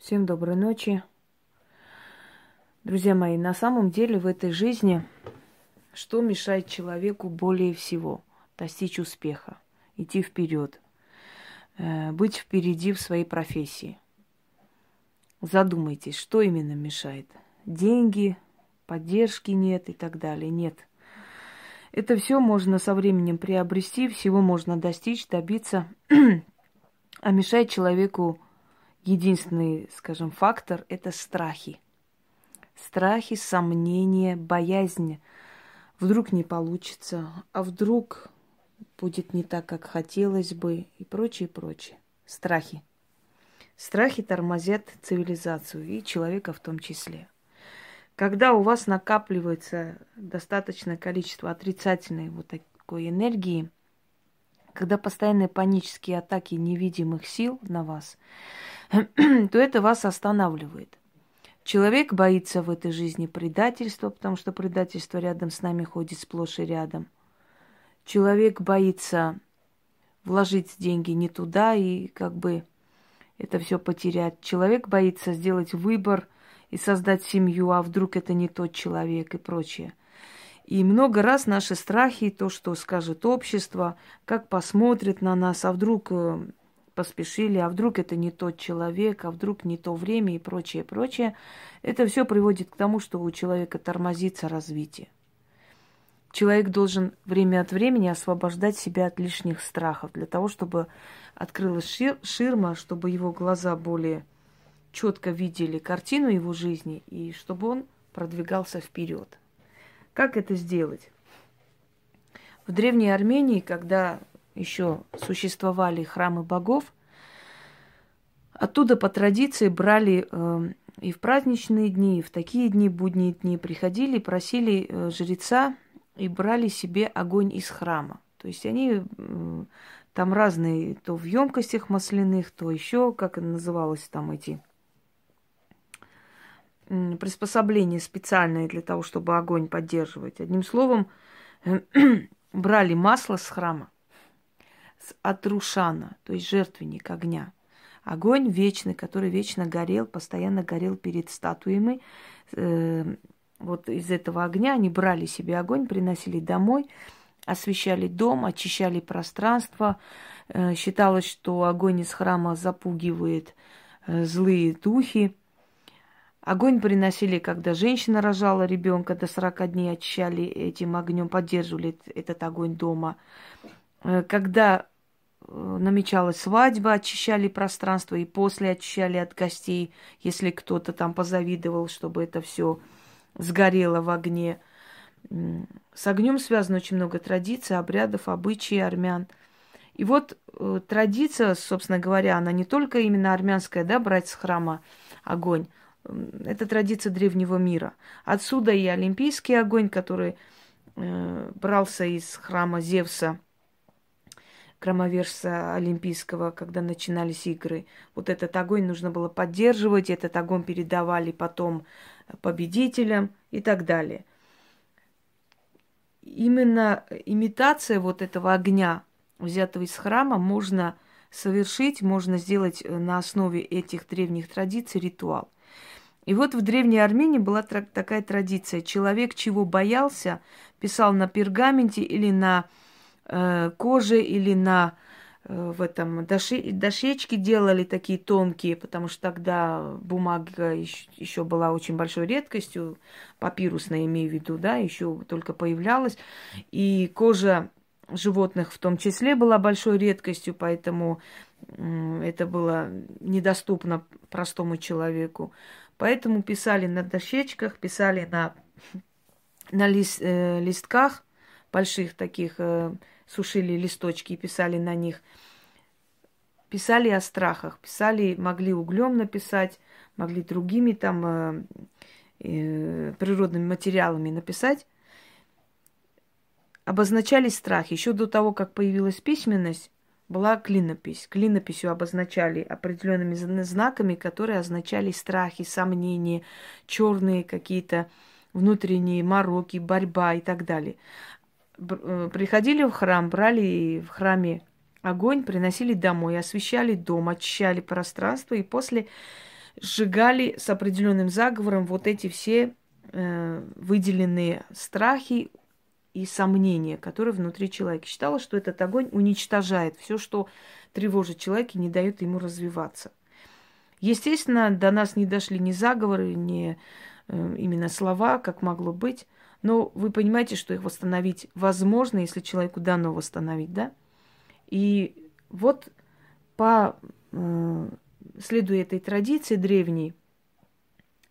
Всем доброй ночи. Друзья мои, на самом деле в этой жизни что мешает человеку более всего достичь успеха, идти вперед, э, быть впереди в своей профессии? Задумайтесь, что именно мешает? Деньги, поддержки нет и так далее. Нет. Это все можно со временем приобрести, всего можно достичь, добиться. а мешает человеку единственный, скажем, фактор – это страхи. Страхи, сомнения, боязнь. Вдруг не получится, а вдруг будет не так, как хотелось бы, и прочее, прочее. Страхи. Страхи тормозят цивилизацию, и человека в том числе. Когда у вас накапливается достаточное количество отрицательной вот такой энергии, когда постоянные панические атаки невидимых сил на вас, то это вас останавливает. Человек боится в этой жизни предательства, потому что предательство рядом с нами ходит сплошь и рядом. Человек боится вложить деньги не туда и как бы это все потерять. Человек боится сделать выбор и создать семью, а вдруг это не тот человек и прочее. И много раз наши страхи, то, что скажет общество, как посмотрит на нас, а вдруг э, поспешили, а вдруг это не тот человек, а вдруг не то время и прочее, прочее. Это все приводит к тому, что у человека тормозится развитие. Человек должен время от времени освобождать себя от лишних страхов, для того, чтобы открылась шир, ширма, чтобы его глаза более четко видели картину его жизни и чтобы он продвигался вперед. Как это сделать? В Древней Армении, когда еще существовали храмы богов, оттуда по традиции брали э, и в праздничные дни, и в такие дни, будние дни, приходили, просили э, жреца и брали себе огонь из храма. То есть они э, там разные, то в емкостях масляных, то еще, как называлось, там эти приспособления специальные для того, чтобы огонь поддерживать. Одним словом, брали масло с храма, с Атрушана, то есть жертвенник огня. Огонь вечный, который вечно горел, постоянно горел перед статуями. Э, вот из этого огня они брали себе огонь, приносили домой, освещали дом, очищали пространство. Э, считалось, что огонь из храма запугивает э, злые духи. Огонь приносили, когда женщина рожала ребенка, до 40 дней очищали этим огнем, поддерживали этот огонь дома. Когда намечалась свадьба, очищали пространство и после очищали от гостей, если кто-то там позавидовал, чтобы это все сгорело в огне. С огнем связано очень много традиций, обрядов, обычаев армян. И вот э, традиция, собственно говоря, она не только именно армянская, да, брать с храма огонь, это традиция древнего мира. Отсюда и олимпийский огонь, который э, брался из храма Зевса, громовержца олимпийского, когда начинались игры. Вот этот огонь нужно было поддерживать, этот огонь передавали потом победителям и так далее. Именно имитация вот этого огня, взятого из храма, можно совершить, можно сделать э, на основе этих древних традиций ритуал – и вот в Древней Армении была такая традиция. Человек, чего боялся, писал на пергаменте или на э, коже, или на э, в этом доши, дощечки делали такие тонкие, потому что тогда бумага еще, была очень большой редкостью, папирусная имею в виду, да, еще только появлялась. И кожа животных в том числе была большой редкостью, поэтому это было недоступно простому человеку. Поэтому писали на дощечках, писали на, на лист, э, листках больших таких, э, сушили листочки и писали на них. Писали о страхах, писали, могли углем написать, могли другими там э, э, природными материалами написать. Обозначались страхи. Еще до того, как появилась письменность, была клинопись. Клинописью обозначали определенными знаками, которые означали страхи, сомнения, черные какие-то внутренние мороки, борьба и так далее. Э, приходили в храм, брали в храме огонь, приносили домой, освещали дом, очищали пространство, и после сжигали с определенным заговором вот эти все э, выделенные страхи и сомнения, которые внутри человека. Считала, что этот огонь уничтожает все, что тревожит человека и не дает ему развиваться. Естественно, до нас не дошли ни заговоры, ни э, именно слова, как могло быть. Но вы понимаете, что их восстановить возможно, если человеку дано восстановить, да? И вот по э, следуя этой традиции древней,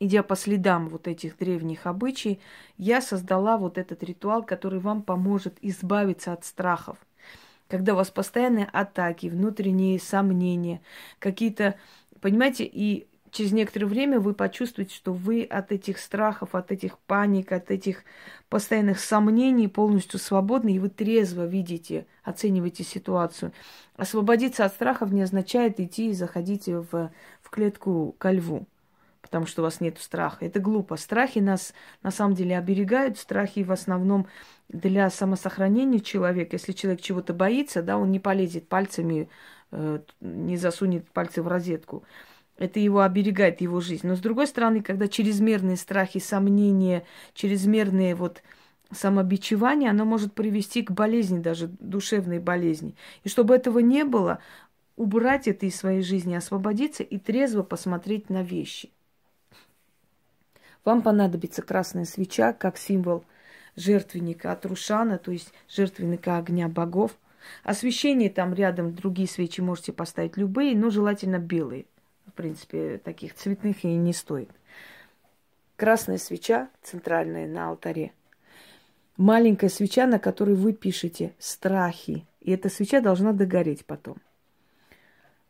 идя по следам вот этих древних обычаев, я создала вот этот ритуал, который вам поможет избавиться от страхов. Когда у вас постоянные атаки, внутренние сомнения, какие-то, понимаете, и через некоторое время вы почувствуете, что вы от этих страхов, от этих паник, от этих постоянных сомнений полностью свободны, и вы трезво видите, оцениваете ситуацию. Освободиться от страхов не означает идти и заходить в, в клетку ко льву, потому что у вас нет страха. Это глупо. Страхи нас на самом деле оберегают. Страхи в основном для самосохранения человека. Если человек чего-то боится, да, он не полезет пальцами, э, не засунет пальцы в розетку это его оберегает, его жизнь. Но с другой стороны, когда чрезмерные страхи, сомнения, чрезмерные вот самобичевание, оно может привести к болезни, даже душевной болезни. И чтобы этого не было, убрать это из своей жизни, освободиться и трезво посмотреть на вещи. Вам понадобится красная свеча как символ жертвенника от Рушана, то есть жертвенника огня богов. Освещение там рядом, другие свечи можете поставить любые, но желательно белые – принципе, таких цветных и не стоит. Красная свеча центральная на алтаре. Маленькая свеча, на которой вы пишете страхи. И эта свеча должна догореть потом.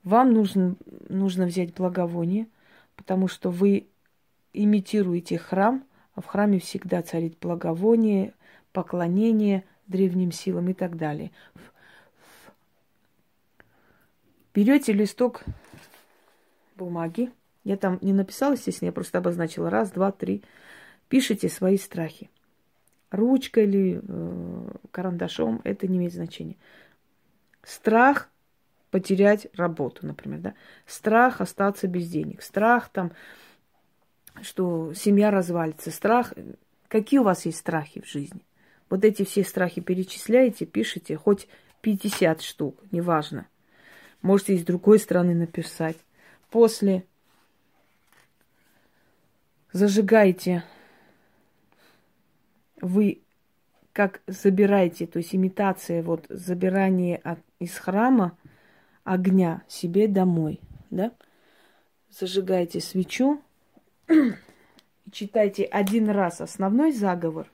Вам нужно, нужно взять благовоние, потому что вы имитируете храм, а в храме всегда царит благовоние, поклонение древним силам и так далее. Берете листок бумаги. Я там не написала, естественно, я просто обозначила раз, два, три. Пишите свои страхи. Ручкой или э, карандашом, это не имеет значения. Страх потерять работу, например, да. Страх остаться без денег. Страх там, что семья развалится. Страх. Какие у вас есть страхи в жизни? Вот эти все страхи перечисляете, пишите, хоть 50 штук, неважно. Можете и с другой стороны написать после зажигаете, вы как забираете, то есть имитация вот забирание из храма огня себе домой, да? Зажигаете свечу и читайте один раз основной заговор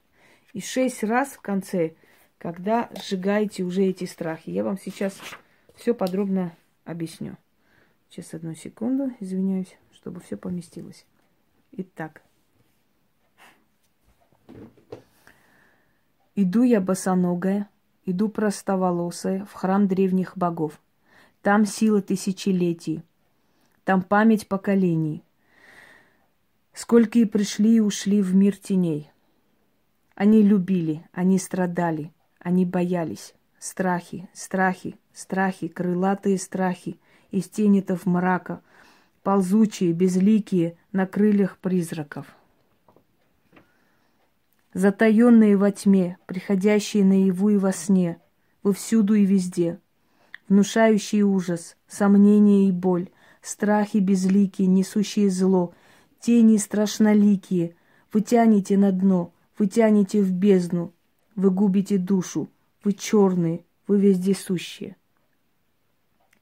и шесть раз в конце, когда сжигаете уже эти страхи. Я вам сейчас все подробно объясню. Сейчас одну секунду, извиняюсь, чтобы все поместилось. Итак. Иду я босоногая, иду простоволосая в храм древних богов. Там сила тысячелетий, там память поколений. Сколько и пришли и ушли в мир теней. Они любили, они страдали, они боялись. Страхи, страхи, страхи, крылатые страхи — из тенитов мрака, ползучие, безликие, на крыльях призраков. Затаенные во тьме, приходящие наяву и во сне, вы всюду и везде, внушающие ужас, сомнение и боль, страхи безликие, несущие зло, тени страшноликие, вы тянете на дно, вы тянете в бездну, вы губите душу, вы черные, вы вездесущие.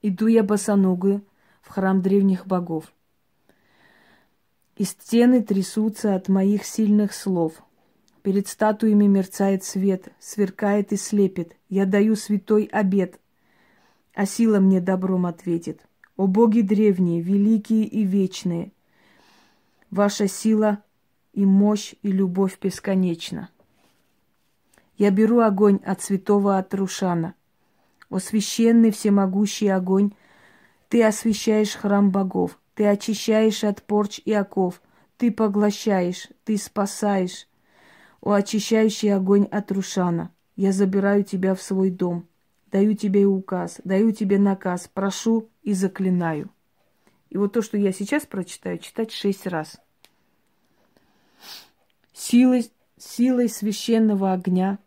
Иду я босоногую в храм древних богов. И стены трясутся от моих сильных слов. Перед статуями мерцает свет, сверкает и слепит. Я даю святой обед, а сила мне добром ответит. О боги древние, великие и вечные, ваша сила и мощь и любовь бесконечна. Я беру огонь от святого Атрушана, о священный всемогущий огонь, ты освещаешь храм богов, ты очищаешь от порч и оков, ты поглощаешь, ты спасаешь. О очищающий огонь от Рушана, я забираю тебя в свой дом, даю тебе указ, даю тебе наказ, прошу и заклинаю. И вот то, что я сейчас прочитаю, читать шесть раз. Силой, силой священного огня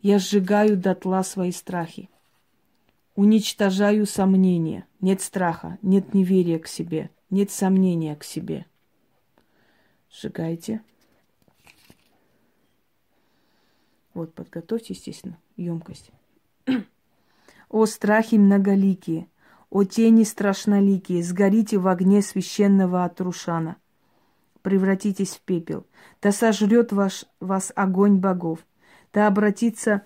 я сжигаю дотла свои страхи. Уничтожаю сомнения. Нет страха, нет неверия к себе, нет сомнения к себе. Сжигайте. Вот, подготовьте, естественно, емкость. О страхи многоликие, о тени страшноликие, сгорите в огне священного Атрушана. Превратитесь в пепел. Да сожрет ваш, вас огонь богов. Да обратится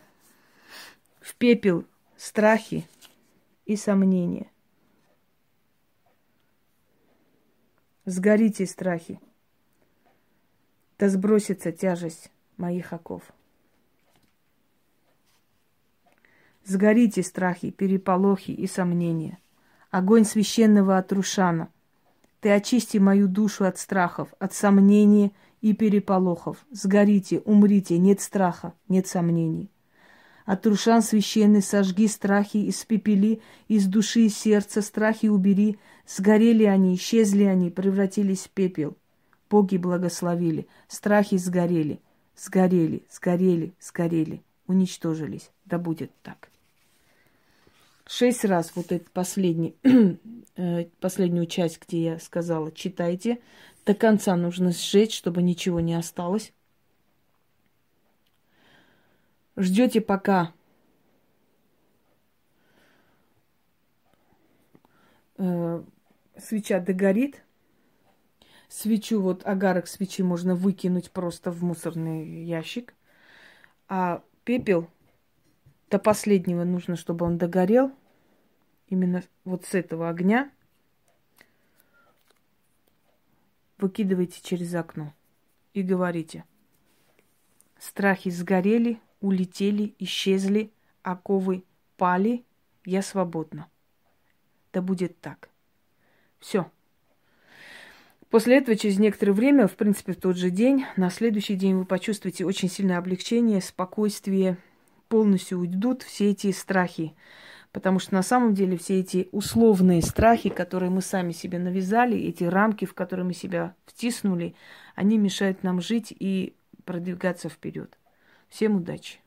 в пепел страхи и сомнения. Сгорите страхи. Да сбросится тяжесть моих оков. Сгорите страхи, переполохи и сомнения. Огонь священного Атрушана. Ты очисти мою душу от страхов, от сомнений и переполохов. Сгорите, умрите, нет страха, нет сомнений. Атрушан священный, сожги страхи, испепели из души и сердца, страхи убери. Сгорели они, исчезли они, превратились в пепел. Боги благословили, страхи сгорели, сгорели, сгорели, сгорели, уничтожились. Да будет так шесть раз вот этот последний, э, последнюю часть, где я сказала, читайте. До конца нужно сжечь, чтобы ничего не осталось. Ждете пока э, свеча догорит. Свечу, вот агарок свечи можно выкинуть просто в мусорный ящик. А пепел до последнего нужно, чтобы он догорел. Именно вот с этого огня выкидывайте через окно и говорите. Страхи сгорели, улетели, исчезли, оковы пали, я свободна. Да будет так. Все. После этого, через некоторое время, в принципе, в тот же день, на следующий день вы почувствуете очень сильное облегчение, спокойствие, полностью уйдут все эти страхи. Потому что на самом деле все эти условные страхи, которые мы сами себе навязали, эти рамки, в которые мы себя втиснули, они мешают нам жить и продвигаться вперед. Всем удачи!